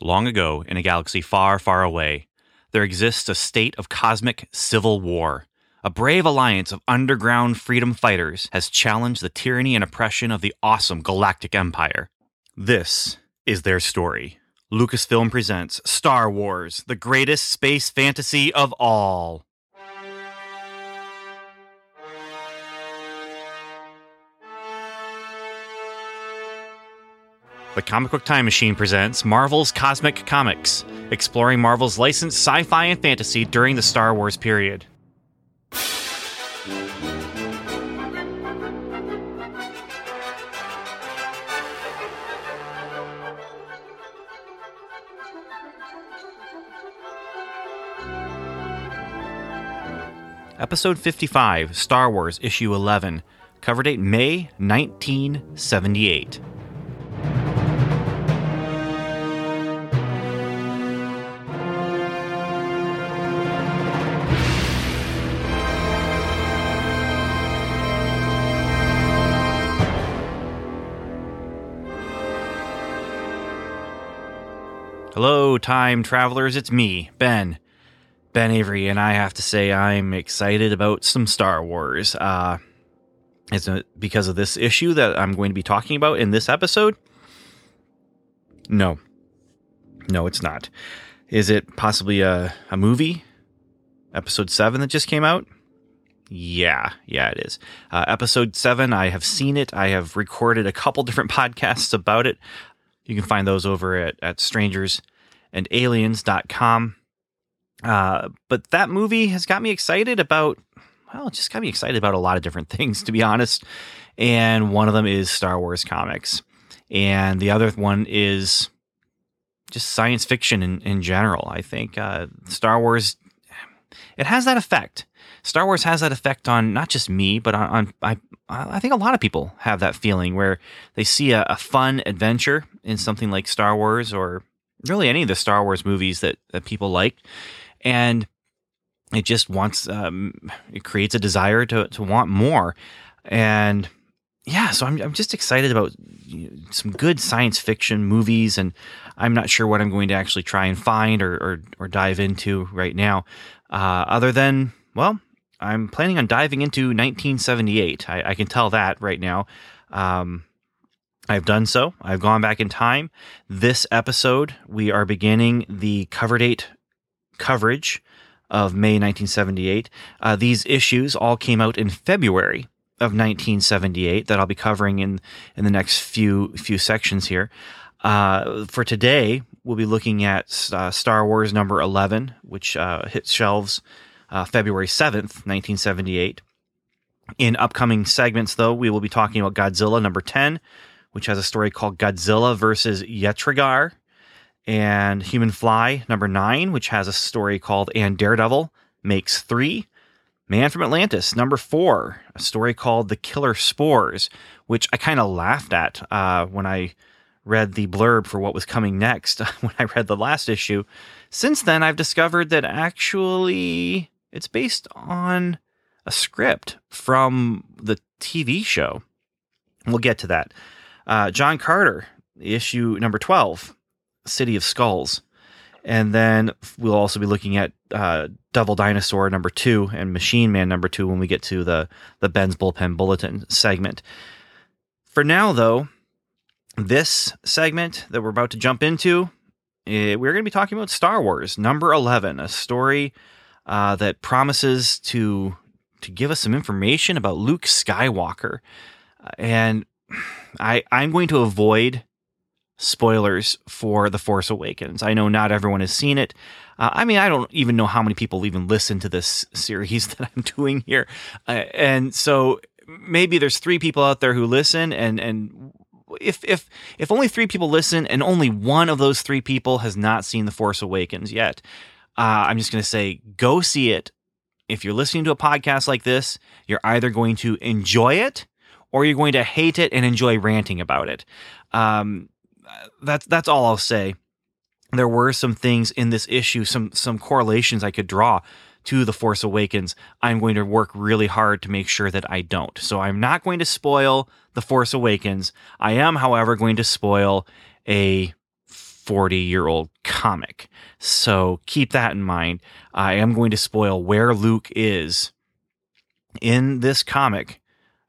Long ago, in a galaxy far, far away, there exists a state of cosmic civil war. A brave alliance of underground freedom fighters has challenged the tyranny and oppression of the awesome galactic empire. This is their story. Lucasfilm presents Star Wars, the greatest space fantasy of all. The Comic Book Time Machine presents Marvel's Cosmic Comics, exploring Marvel's licensed sci fi and fantasy during the Star Wars period. Episode 55, Star Wars, Issue 11, cover date May 1978. Hello, time travelers. It's me, Ben. Ben Avery, and I have to say I'm excited about some Star Wars. Uh, is it because of this issue that I'm going to be talking about in this episode? No. No, it's not. Is it possibly a, a movie? Episode 7 that just came out? Yeah, yeah, it is. Uh, episode 7, I have seen it. I have recorded a couple different podcasts about it. You can find those over at, at strangersandaliens.com. Uh, but that movie has got me excited about, well, it just got me excited about a lot of different things, to be honest. And one of them is Star Wars comics. And the other one is just science fiction in, in general. I think uh, Star Wars, it has that effect. Star Wars has that effect on not just me, but on, on I, I think a lot of people have that feeling where they see a, a, fun adventure in something like Star Wars or really any of the Star Wars movies that, that people like. And it just wants, um, it creates a desire to, to want more. And yeah, so I'm, I'm just excited about some good science fiction movies. And I'm not sure what I'm going to actually try and find or, or, or dive into right now, uh, other than, well, I'm planning on diving into 1978. I, I can tell that right now. Um, I've done so. I've gone back in time. This episode, we are beginning the cover date coverage of May 1978. Uh, these issues all came out in February of 1978 that I'll be covering in in the next few few sections here. Uh, for today, we'll be looking at uh, Star Wars number 11, which uh, hits shelves uh, February 7th, 1978. In upcoming segments, though, we will be talking about Godzilla number 10, which has a story called Godzilla versus Yetrigar, and Human Fly number 9, which has a story called And Daredevil Makes 3. Man from Atlantis, number four, a story called The Killer Spores, which I kind of laughed at uh, when I read the blurb for what was coming next when I read the last issue. Since then, I've discovered that actually it's based on a script from the TV show. We'll get to that. Uh, John Carter, issue number 12, City of Skulls. And then we'll also be looking at uh, Devil Dinosaur number two and Machine Man number two when we get to the, the Ben's Bullpen Bulletin segment. For now, though, this segment that we're about to jump into, eh, we're going to be talking about Star Wars number 11, a story uh, that promises to to give us some information about Luke Skywalker, uh, and I I'm going to avoid spoilers for The Force Awakens. I know not everyone has seen it. Uh, I mean, I don't even know how many people even listen to this series that I'm doing here, uh, and so maybe there's three people out there who listen, and and if if if only three people listen, and only one of those three people has not seen The Force Awakens yet, uh, I'm just going to say go see it. If you're listening to a podcast like this, you're either going to enjoy it or you're going to hate it and enjoy ranting about it. Um, that's that's all I'll say. There were some things in this issue, some some correlations I could draw to The Force Awakens. I'm going to work really hard to make sure that I don't. So I'm not going to spoil The Force Awakens. I am, however, going to spoil a 40 year old comic. So keep that in mind. I am going to spoil where Luke is in this comic.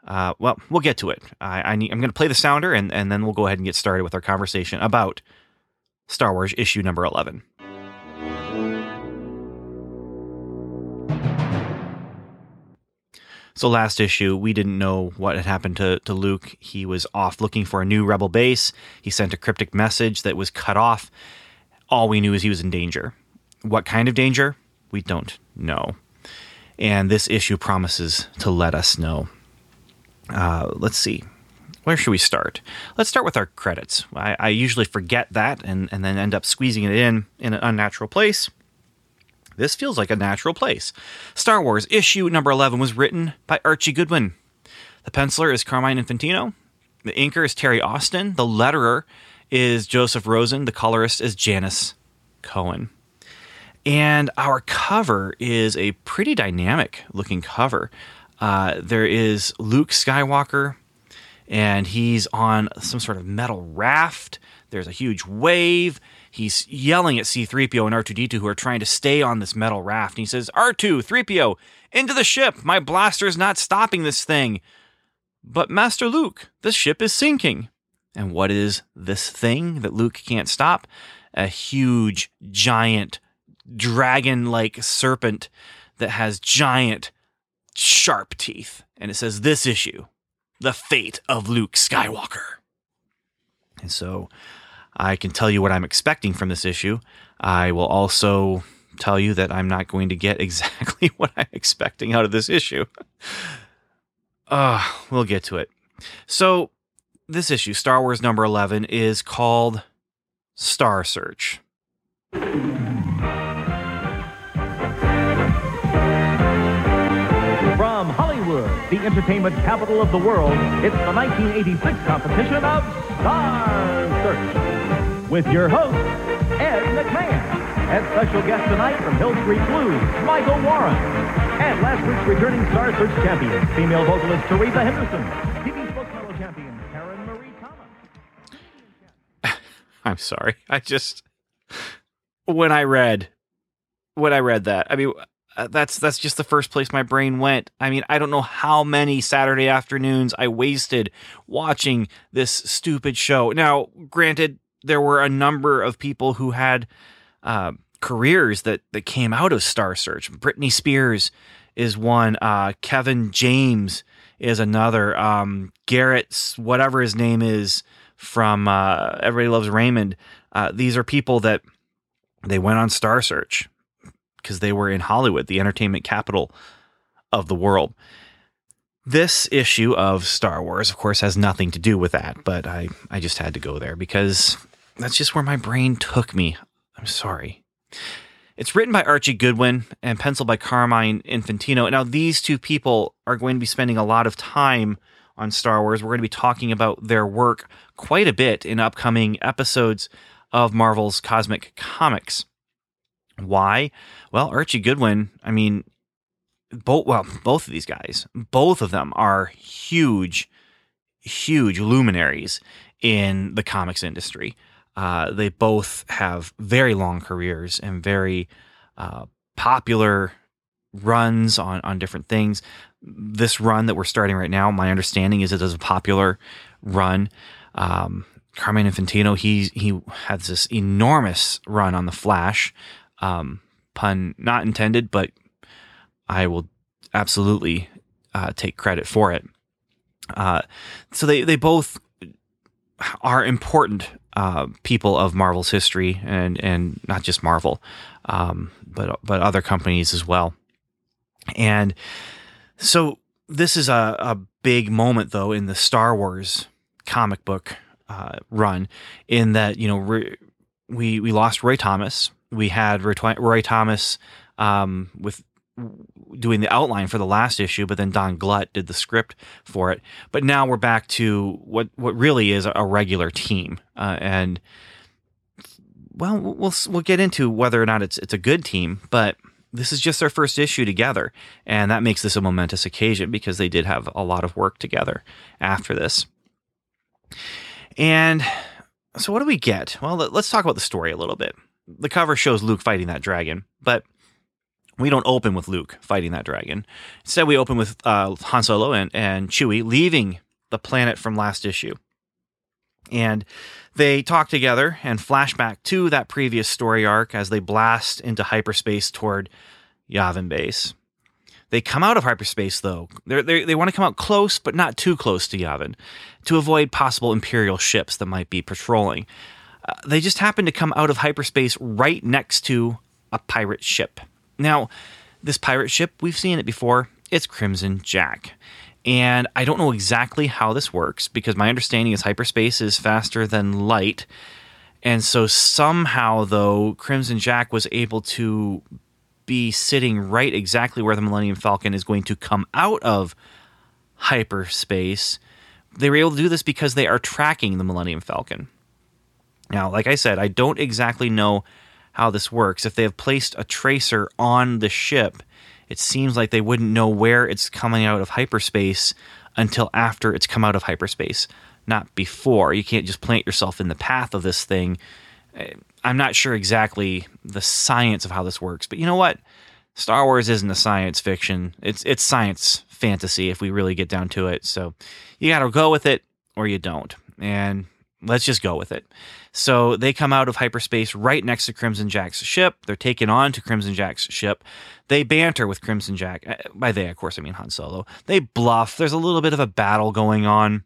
Uh, well, we'll get to it. I, I am going to play the sounder and, and then we'll go ahead and get started with our conversation about Star Wars issue number 11. So last issue, we didn't know what had happened to, to Luke. He was off looking for a new rebel base. He sent a cryptic message that was cut off. All we knew is he was in danger. What kind of danger? We don't know. And this issue promises to let us know. Uh, let's see. Where should we start? Let's start with our credits. I, I usually forget that and, and then end up squeezing it in in an unnatural place. This feels like a natural place. Star Wars issue number 11 was written by Archie Goodwin. The penciler is Carmine Infantino. The inker is Terry Austin. The letterer is Joseph Rosen. The colorist is Janice Cohen. And our cover is a pretty dynamic looking cover. Uh, there is Luke Skywalker, and he's on some sort of metal raft. There's a huge wave. He's yelling at C3PO and R2D2 who are trying to stay on this metal raft. And he says, R2, 3PO, into the ship. My blaster's not stopping this thing. But Master Luke, the ship is sinking. And what is this thing that Luke can't stop? A huge, giant, dragon like serpent that has giant, sharp teeth. And it says, This issue, the fate of Luke Skywalker. And so I can tell you what I'm expecting from this issue. I will also tell you that I'm not going to get exactly what I'm expecting out of this issue. Uh, we'll get to it. So, this issue, Star Wars number 11, is called Star Search. The entertainment capital of the world, it's the 1986 competition of Star Search. With your host, Ed McMahon. And special guest tonight from Hill Street Blues, Michael Warren. And last week's returning Star Search champion, female vocalist Teresa Henderson. TV spokesmodel champion, Karen Marie Thomas. I'm sorry. I just when I read when I read that, I mean uh, that's that's just the first place my brain went. I mean, I don't know how many Saturday afternoons I wasted watching this stupid show. Now, granted, there were a number of people who had uh, careers that that came out of Star Search. Britney Spears is one. Uh, Kevin James is another. Um, Garrett's whatever his name is from uh, Everybody Loves Raymond. Uh, these are people that they went on Star Search because they were in Hollywood, the entertainment capital of the world. This issue of Star Wars, of course, has nothing to do with that, but I, I just had to go there because that's just where my brain took me. I'm sorry. It's written by Archie Goodwin and penciled by Carmine Infantino. Now, these two people are going to be spending a lot of time on Star Wars. We're going to be talking about their work quite a bit in upcoming episodes of Marvel's Cosmic Comics. Why? Well, Archie Goodwin, I mean, both well, both of these guys, both of them are huge, huge luminaries in the comics industry. Uh, they both have very long careers and very uh, popular runs on on different things. This run that we're starting right now, my understanding is it is a popular run. Um, Carmine Infantino, he he has this enormous run on the Flash, um, pun not intended, but I will absolutely uh, take credit for it. Uh, so they they both are important uh, people of Marvel's history, and and not just Marvel, um, but but other companies as well. And so this is a, a big moment, though, in the Star Wars comic book uh, run, in that you know we we lost Roy Thomas, we had Roy Thomas um, with doing the outline for the last issue, but then Don Glut did the script for it. But now we're back to what what really is a regular team, uh, and well, we'll we'll get into whether or not it's it's a good team, but this is just their first issue together, and that makes this a momentous occasion because they did have a lot of work together after this. And so what do we get? Well, let- let's talk about the story a little bit. The cover shows Luke fighting that dragon, but we don't open with Luke fighting that dragon. Instead, we open with uh, Han Solo and, and Chewie leaving the planet from last issue. And they talk together and flashback to that previous story arc as they blast into hyperspace toward Yavin Base. They come out of hyperspace, though. They're, they they want to come out close, but not too close to Yavin to avoid possible Imperial ships that might be patrolling. Uh, they just happen to come out of hyperspace right next to a pirate ship. Now, this pirate ship, we've seen it before. It's Crimson Jack. And I don't know exactly how this works because my understanding is hyperspace is faster than light. And so somehow, though, Crimson Jack was able to be sitting right exactly where the Millennium Falcon is going to come out of hyperspace. They were able to do this because they are tracking the Millennium Falcon. Now, like I said, I don't exactly know how this works. If they have placed a tracer on the ship, it seems like they wouldn't know where it's coming out of hyperspace until after it's come out of hyperspace, not before. You can't just plant yourself in the path of this thing. Eh, I'm not sure exactly the science of how this works, but you know what? Star Wars isn't a science fiction. It's it's science fantasy if we really get down to it. So you got to go with it or you don't. And let's just go with it. So they come out of hyperspace right next to Crimson Jack's ship. They're taken on to Crimson Jack's ship. They banter with Crimson Jack. Uh, By they, of course, I mean Han Solo. They bluff. There's a little bit of a battle going on.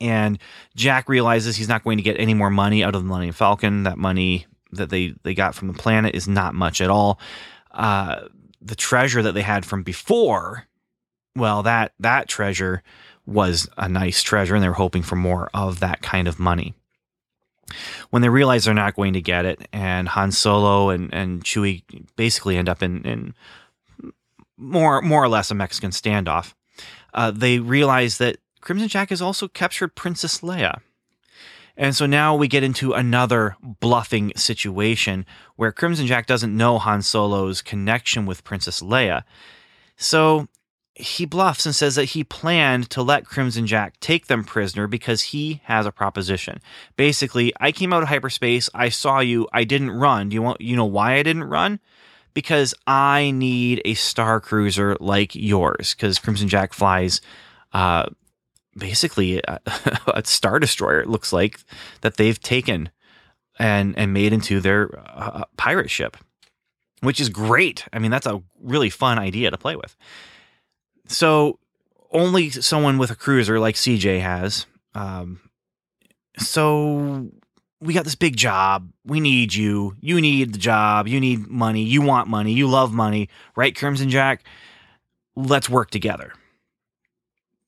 And Jack realizes he's not going to get any more money out of the Millennium Falcon. That money that they, they got from the planet is not much at all. Uh, the treasure that they had from before, well, that that treasure was a nice treasure, and they were hoping for more of that kind of money. When they realize they're not going to get it, and Han Solo and, and Chewie basically end up in, in more more or less a Mexican standoff, uh, they realize that Crimson Jack has also captured Princess Leia. And so now we get into another bluffing situation where Crimson Jack doesn't know Han Solo's connection with Princess Leia. So he bluffs and says that he planned to let Crimson Jack take them prisoner because he has a proposition. Basically, I came out of hyperspace, I saw you, I didn't run. Do you want you know why I didn't run? Because I need a star cruiser like yours because Crimson Jack flies uh, basically a, a, star destroyer it looks like that they've taken and and made into their uh, pirate ship which is great i mean that's a really fun idea to play with so only someone with a cruiser like cj has. Um, so we got this big job. We need you. You need the job. You need money. You want money. You love money. Right crimson jack? Let's work together.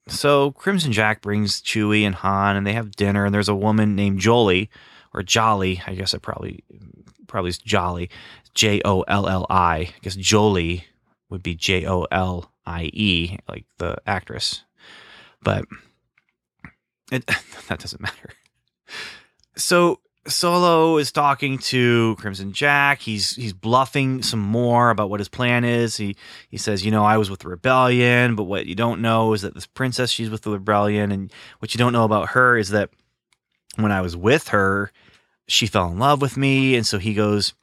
So Crimson Jack brings Chewie and Han, and they have dinner. And there's a woman named Jolie, or Jolly. I guess it probably probably is Jolly, J O L L I. I guess Jolie would be J O L I E, like the actress. But it that doesn't matter. So Solo is talking to Crimson Jack. He's he's bluffing some more about what his plan is. He he says, you know, I was with the rebellion, but what you don't know is that this princess, she's with the rebellion, and what you don't know about her is that when I was with her, she fell in love with me, and so he goes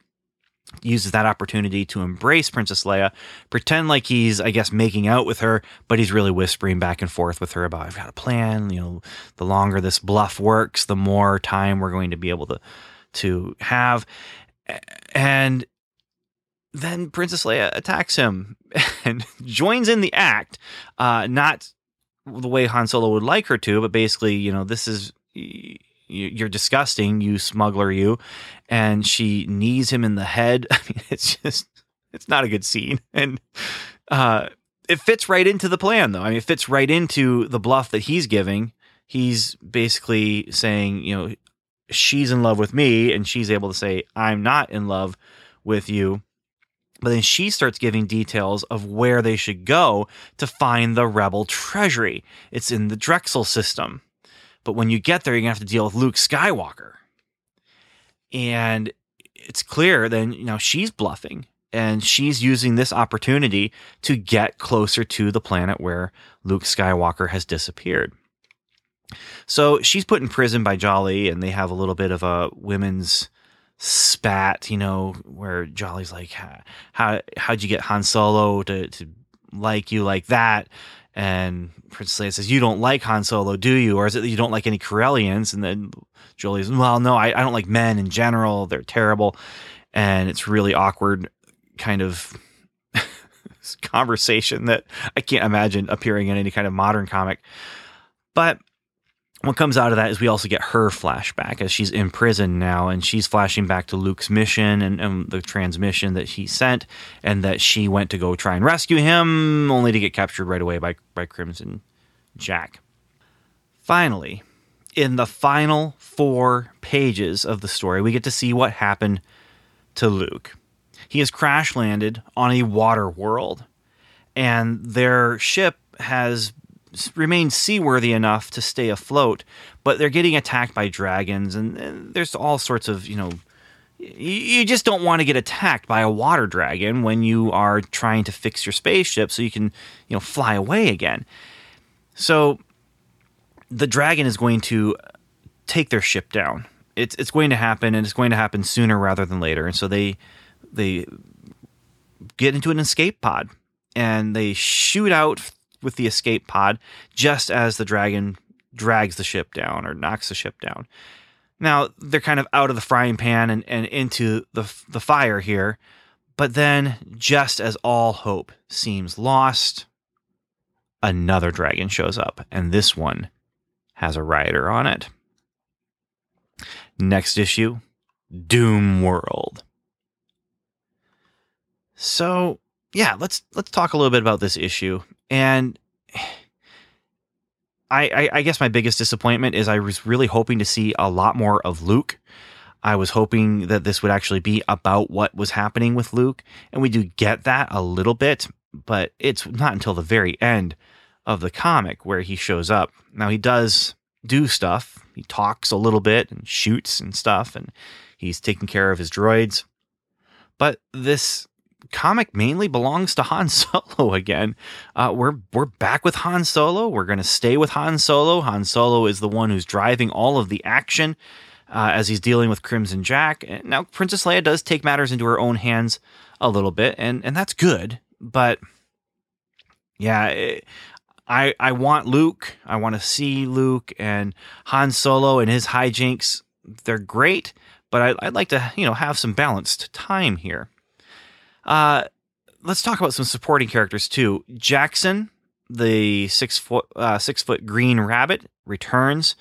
uses that opportunity to embrace Princess Leia, pretend like he's, I guess, making out with her, but he's really whispering back and forth with her about, I've got a plan. You know, the longer this bluff works, the more time we're going to be able to to have. And then Princess Leia attacks him and joins in the act. Uh, not the way Han Solo would like her to, but basically, you know, this is you're disgusting, you smuggler, you. And she knees him in the head. I mean, it's just, it's not a good scene. And uh, it fits right into the plan, though. I mean, it fits right into the bluff that he's giving. He's basically saying, you know, she's in love with me, and she's able to say, I'm not in love with you. But then she starts giving details of where they should go to find the rebel treasury. It's in the Drexel system. But when you get there, you're going to have to deal with Luke Skywalker. And it's clear then, you know, she's bluffing and she's using this opportunity to get closer to the planet where Luke Skywalker has disappeared. So she's put in prison by Jolly, and they have a little bit of a women's spat, you know, where Jolly's like, "How how'd you get Han Solo to to like you like that?" And Princess Leia says, "You don't like Han Solo, do you? Or is it that you don't like any Corellians?" And then Jolie's, "Well, no, I, I don't like men in general. They're terrible." And it's really awkward, kind of conversation that I can't imagine appearing in any kind of modern comic. But what comes out of that is we also get her flashback as she's in prison now and she's flashing back to Luke's mission and, and, the transmission that he sent and that she went to go try and rescue him only to get captured right away by, by Crimson Jack. Finally, in the final four pages of the story, we get to see what happened to Luke. He has crash landed on a water world and their ship has remain seaworthy enough to stay afloat, but they're getting attacked by dragons, and, and there's all sorts of you know. You just don't want to get attacked by a water dragon when you are trying to fix your spaceship so you can, you know, fly away again. So the dragon is going to uh, take their ship down. It's it's going to happen, and it's going to happen sooner rather than later. And so they they get into an escape pod and they shoot out with the escape pod just as the dragon drags the ship down or knocks the ship down. Now they're kind of out of the frying pan and, and into the the fire here, but then just as all hope seems lost, another dragon shows up, and this one has a rider on it. Next issue, Doom World. So yeah, let's let's talk a little bit about this issue. And I, I, I guess my biggest disappointment is I was really hoping to see a lot more of Luke. I was hoping that this would actually be about what was happening with Luke, and we do get that a little bit, but it's not until the very end of the comic where he shows up. Now he does do stuff. He talks a little bit and shoots and stuff, and he's taking care of his droids. But this comic mainly belongs to Han Solo again. Uh, we're we're back with Han Solo. We're going to stay with Han Solo. Han Solo is the one who's driving all of the action uh, as he's dealing with Crimson Jack. Now Princess Leia does take matters into her own hands a little bit, and and that's good. But yeah. It, I, I want Luke. I want to see Luke and Han Solo and his hijinks. They're great, but I, I'd like to, you know, have some balanced time here. Uh, let's talk about some supporting characters too. Jackson, the six foot uh, six foot green rabbit, returns.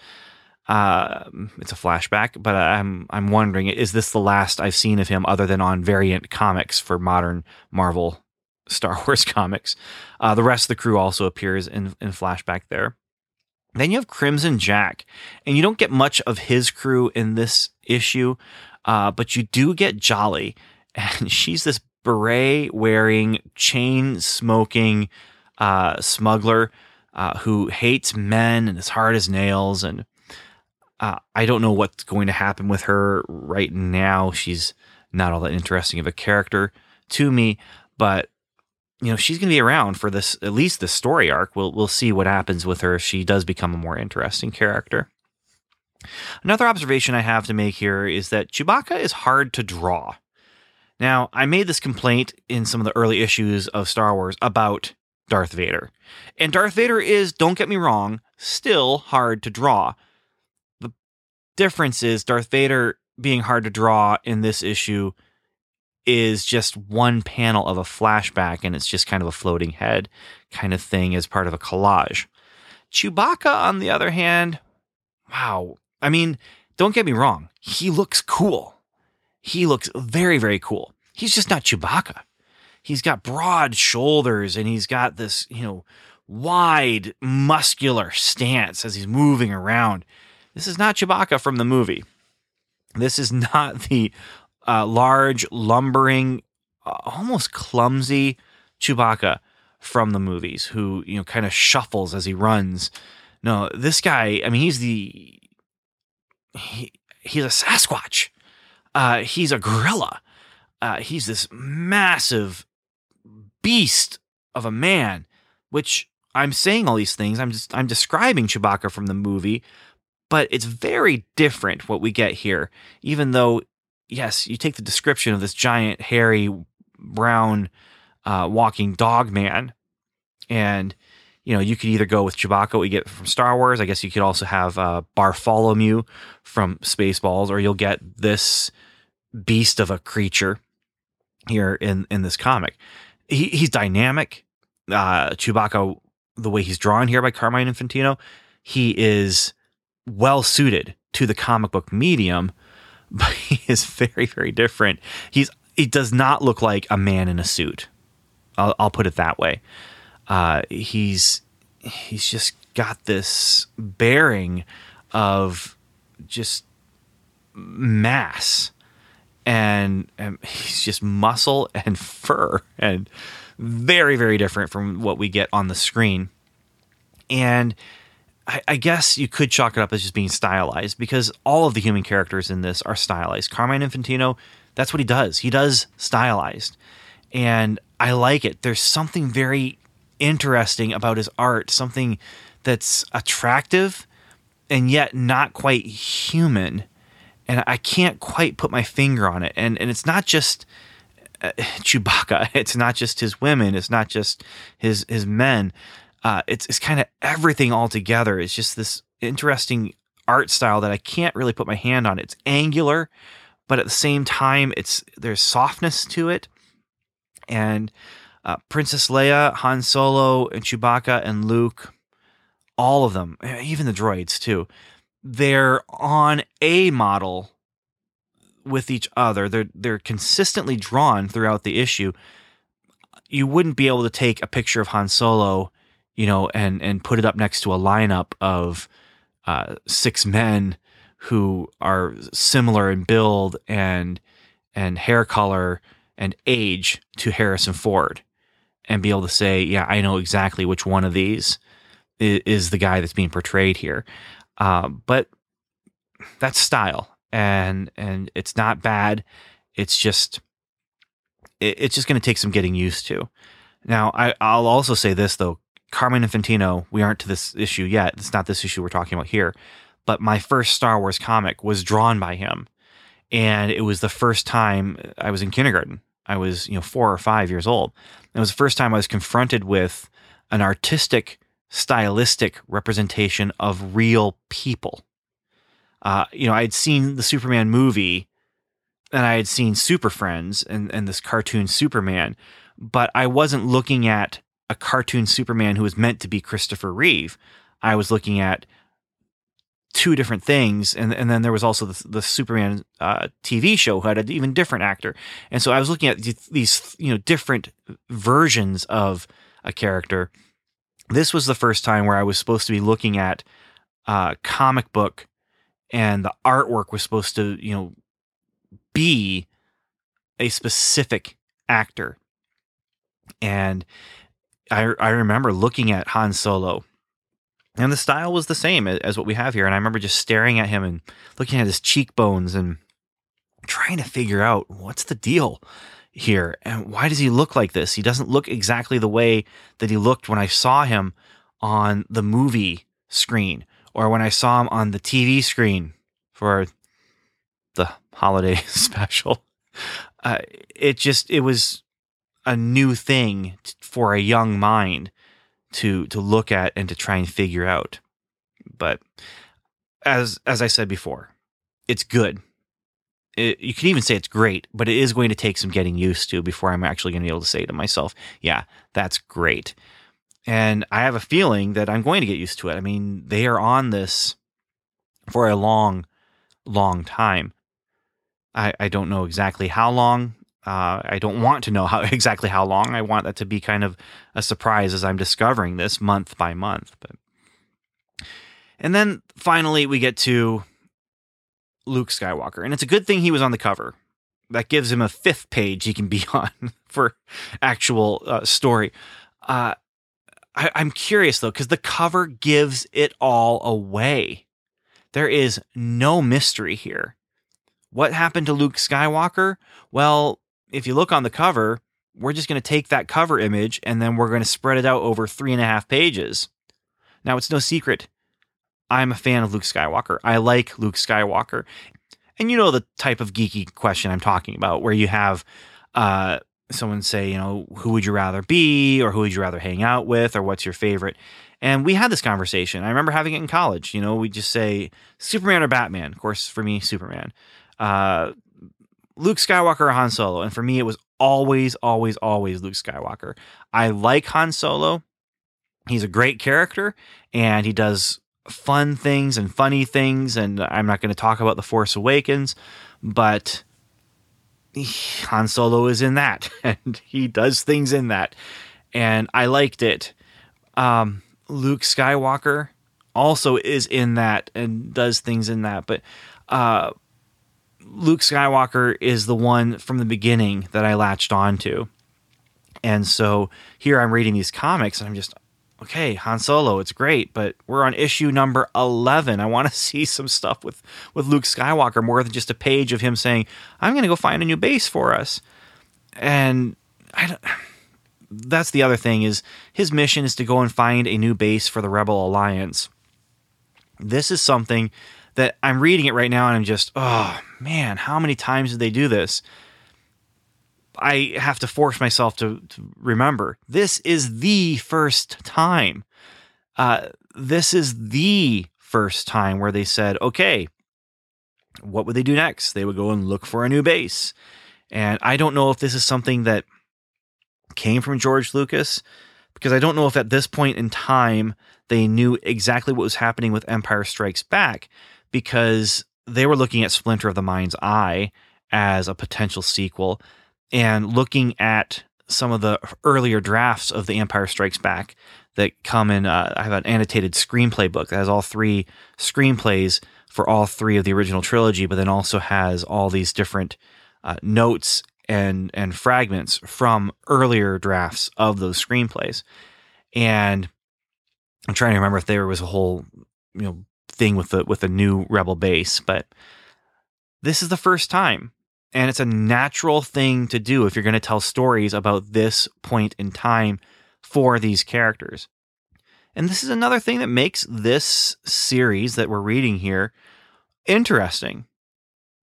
Uh, it's a flashback, but I'm I'm wondering is this the last I've seen of him other than on variant comics for modern Marvel Star Wars comics? Uh, the rest of the crew also appears in in flashback there. Then you have Crimson Jack, and you don't get much of his crew in this issue, uh, but you do get Jolly, and she's this beret wearing, chain smoking uh, smuggler uh, who hates men and is hard as nails. And uh, I don't know what's going to happen with her right now. She's not all that interesting of a character to me, but you know she's going to be around for this at least the story arc. We'll we'll see what happens with her if she does become a more interesting character. Another observation I have to make here is that Chewbacca is hard to draw. Now, I made this complaint in some of the early issues of Star Wars about Darth Vader. And Darth Vader is, don't get me wrong, still hard to draw. The difference is Darth Vader being hard to draw in this issue is just one panel of a flashback and it's just kind of a floating head kind of thing as part of a collage. Chewbacca, on the other hand, wow. I mean, don't get me wrong, he looks cool he looks very, very cool. He's just not Chewbacca. He's got broad shoulders and he's got this, you know, wide, muscular stance as he's moving around. This is not Chewbacca from the movie. This is not the uh, large, lumbering, uh, almost clumsy Chewbacca from the movies who, you know, kind of shuffles as he runs. No, this guy, I mean, he's the. He, he's a Sasquatch. Uh, he's a gorilla. Uh, he's this massive beast of a man, which I'm saying all these things. I'm just I'm describing Chewbacca from the movie, but it's very different what we get here. Even though, yes, you take the description of this giant, hairy, brown, uh, walking dog man, and you know you could either go with Chewbacca, we get from Star Wars. I guess you could also have uh, Bartholomew from Spaceballs, or you'll get this beast of a creature here in in this comic. He, he's dynamic. Uh, Chewbacca, the way he's drawn here by Carmine Infantino, he is well suited to the comic book medium, but he is very very different. He's he does not look like a man in a suit. I'll, I'll put it that way. Uh, he's he's just got this bearing of just mass and, and he's just muscle and fur and very very different from what we get on the screen. And I, I, guess you could chalk it up as just being stylized because all of the human characters in this are stylized. Carmine infantino that's what he does. He does stylized. And i like it. There's something very interesting about his art something that's attractive and yet not quite human and I can't quite put my finger on it. And and it's not just uh, Chewbacca. It's not just his women. It's not just his his men. Uh, it's it's kind of everything all together. It's just this interesting art style that I can't really put my hand on. It's angular, but at the same time, it's there's softness to it. And uh, Princess Leia, Han Solo, and Chewbacca and Luke, all of them, even the droids too they're on a model with each other. They're they're consistently drawn throughout the issue. You wouldn't be able to take a picture of Han Solo, you know, and and put it up next to a lineup of uh, six men who are similar in build and and hair color and age to Harrison Ford, and be able to say, yeah, I know exactly which one of these is, is the guy that's being portrayed here. Uh, but that's style, and and it's not bad. It's just it, it's just going to take some getting used to. Now, I, I'll also say this though, Carmine Infantino. We aren't to this issue yet. It's not this issue we're talking about here. But my first Star Wars comic was drawn by him, and it was the first time I was in kindergarten. I was, you know, four or five years old. It was the first time I was confronted with an artistic stylistic representation of real people. Uh, you know, I had seen the Superman movie and I had seen Super Friends and, and this cartoon Superman, but I wasn't looking at a cartoon Superman who was meant to be Christopher Reeve. I was looking at two different things, and and then there was also the, the Superman uh, TV show who had an even different actor, and so I was looking at these you know different versions of a character, this was the first time where I was supposed to be looking at a comic book and the artwork was supposed to, you know, be a specific actor. And I I remember looking at Han Solo and the style was the same as what we have here and I remember just staring at him and looking at his cheekbones and trying to figure out what's the deal here. And why does he look like this? He doesn't look exactly the way that he looked when I saw him on the movie screen or when I saw him on the TV screen for the holiday special. Uh, it just it was a new thing for a young mind to to look at and to try and figure out. But as as I said before, it's good it, you can even say it's great, but it is going to take some getting used to before I'm actually going to be able to say to myself, yeah, that's great. And I have a feeling that I'm going to get used to it. I mean, they are on this for a long, long time. I, I don't know exactly how long. Uh, I don't want to know how exactly how long. I want that to be kind of a surprise as I'm discovering this month by month. But and then finally we get to Luke Skywalker. And it's a good thing he was on the cover. That gives him a fifth page he can be on for actual uh, story. Uh, I, I'm curious though, because the cover gives it all away. There is no mystery here. What happened to Luke Skywalker? Well, if you look on the cover, we're just going to take that cover image and then we're going to spread it out over three and a half pages. Now, it's no secret. I'm a fan of Luke Skywalker. I like Luke Skywalker. And you know the type of geeky question I'm talking about, where you have uh, someone say, you know, who would you rather be, or who would you rather hang out with, or what's your favorite? And we had this conversation. I remember having it in college. You know, we just say Superman or Batman. Of course, for me, Superman. Uh, Luke Skywalker or Han Solo. And for me, it was always, always, always Luke Skywalker. I like Han Solo. He's a great character and he does fun things and funny things. And I'm not going to talk about The Force Awakens, but Han Solo is in that and he does things in that. And I liked it. Um, Luke Skywalker also is in that and does things in that. But uh, Luke Skywalker is the one from the beginning that I latched onto. And so here I'm reading these comics and I'm just, okay, Han Solo, it's great, but we're on issue number 11. I want to see some stuff with, with Luke Skywalker more than just a page of him saying, I'm going to go find a new base for us. And I don't, that's the other thing is his mission is to go and find a new base for the Rebel Alliance. This is something that I'm reading it right now and I'm just, oh man, how many times did they do this? I have to force myself to, to remember this is the first time. Uh, this is the first time where they said, okay, what would they do next? They would go and look for a new base. And I don't know if this is something that came from George Lucas because I don't know if at this point in time they knew exactly what was happening with Empire Strikes Back because they were looking at Splinter of the Mind's Eye as a potential sequel and looking at some of the earlier drafts of The Empire Strikes Back that come in. Uh, I have an annotated screenplay book that has all three screenplays for all three of the original trilogy, but then also has all these different uh, notes and and fragments from earlier drafts of those screenplays. And I'm trying to remember if there was a whole you know thing with the with a new rebel base, but this is the first time and it's a natural thing to do if you're going to tell stories about this point in time for these characters. And this is another thing that makes this series that we're reading here interesting.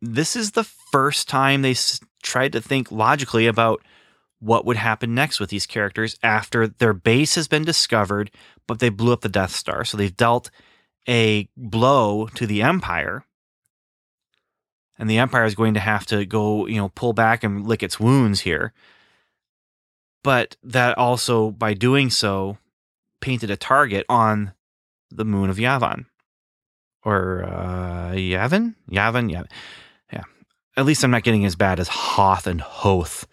This is the first time they s- tried to think logically about what would happen next with these characters after their base has been discovered, but they blew up the Death Star. So they've dealt a blow to the Empire. And the Empire is going to have to go, you know, pull back and lick its wounds here. But that also, by doing so, painted a target on the moon of Yavin. Or uh, Yavin? Yavin? Yeah. Yeah. At least I'm not getting as bad as Hoth and Hoth.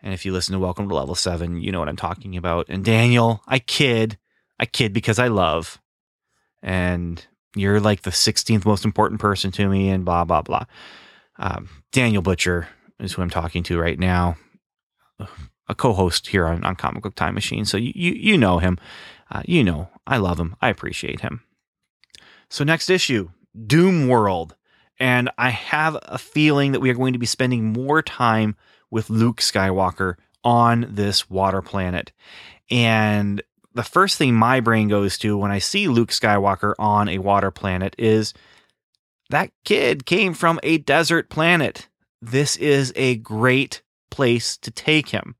And if you listen to Welcome to Level 7, you know what I'm talking about. And Daniel, I kid. I kid because I love and you're like the 16th most important person to me, and blah, blah, blah. Um, Daniel Butcher is who I'm talking to right now, a co host here on, on Comic Book Time Machine. So you, you, you know him. Uh, you know, I love him. I appreciate him. So, next issue Doom World. And I have a feeling that we are going to be spending more time with Luke Skywalker on this water planet. And the first thing my brain goes to when I see Luke Skywalker on a water planet is that kid came from a desert planet. This is a great place to take him.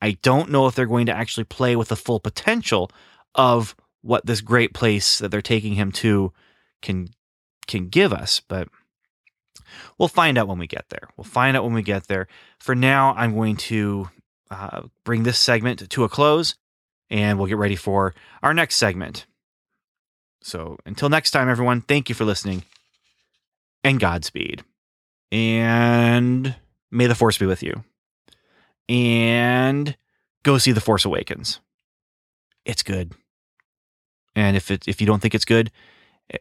I don't know if they're going to actually play with the full potential of what this great place that they're taking him to can can give us, but we'll find out when we get there. We'll find out when we get there. For now, I'm going to uh, bring this segment to a close and we'll get ready for our next segment. So until next time, everyone, thank you for listening and Godspeed. And may the Force be with you. And go see The Force Awakens. It's good. And if it if you don't think it's good, eh,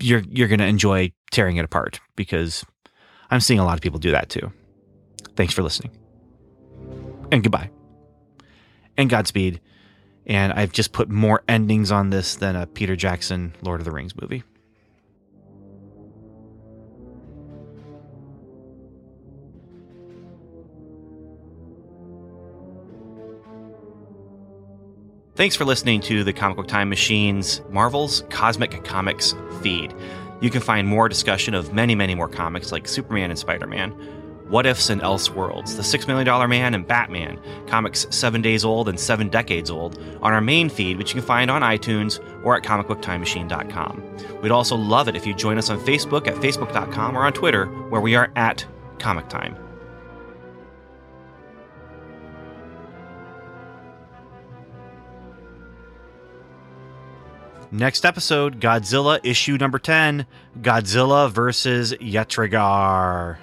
you're you're going to enjoy tearing it apart because I'm seeing a lot of people do that too. Thanks for listening. And goodbye. And Godspeed and I've just put more endings on this than a Peter Jackson Lord of the Rings movie. Thanks for listening to the Comic Book Time Machine's Marvel's Cosmic Comics feed. You can find more discussion of many, many more comics like Superman and Spider Man what Ifs and Elseworlds, The Six Million Dollar Man and Batman, comics seven days old and seven decades old, on our main feed, which you can find on iTunes or at comicbooktimemachine.com. We'd also love it if you join us on Facebook at facebook.com or on Twitter, where we are at Comic Time. Next episode Godzilla issue number 10 Godzilla versus Yetrigar.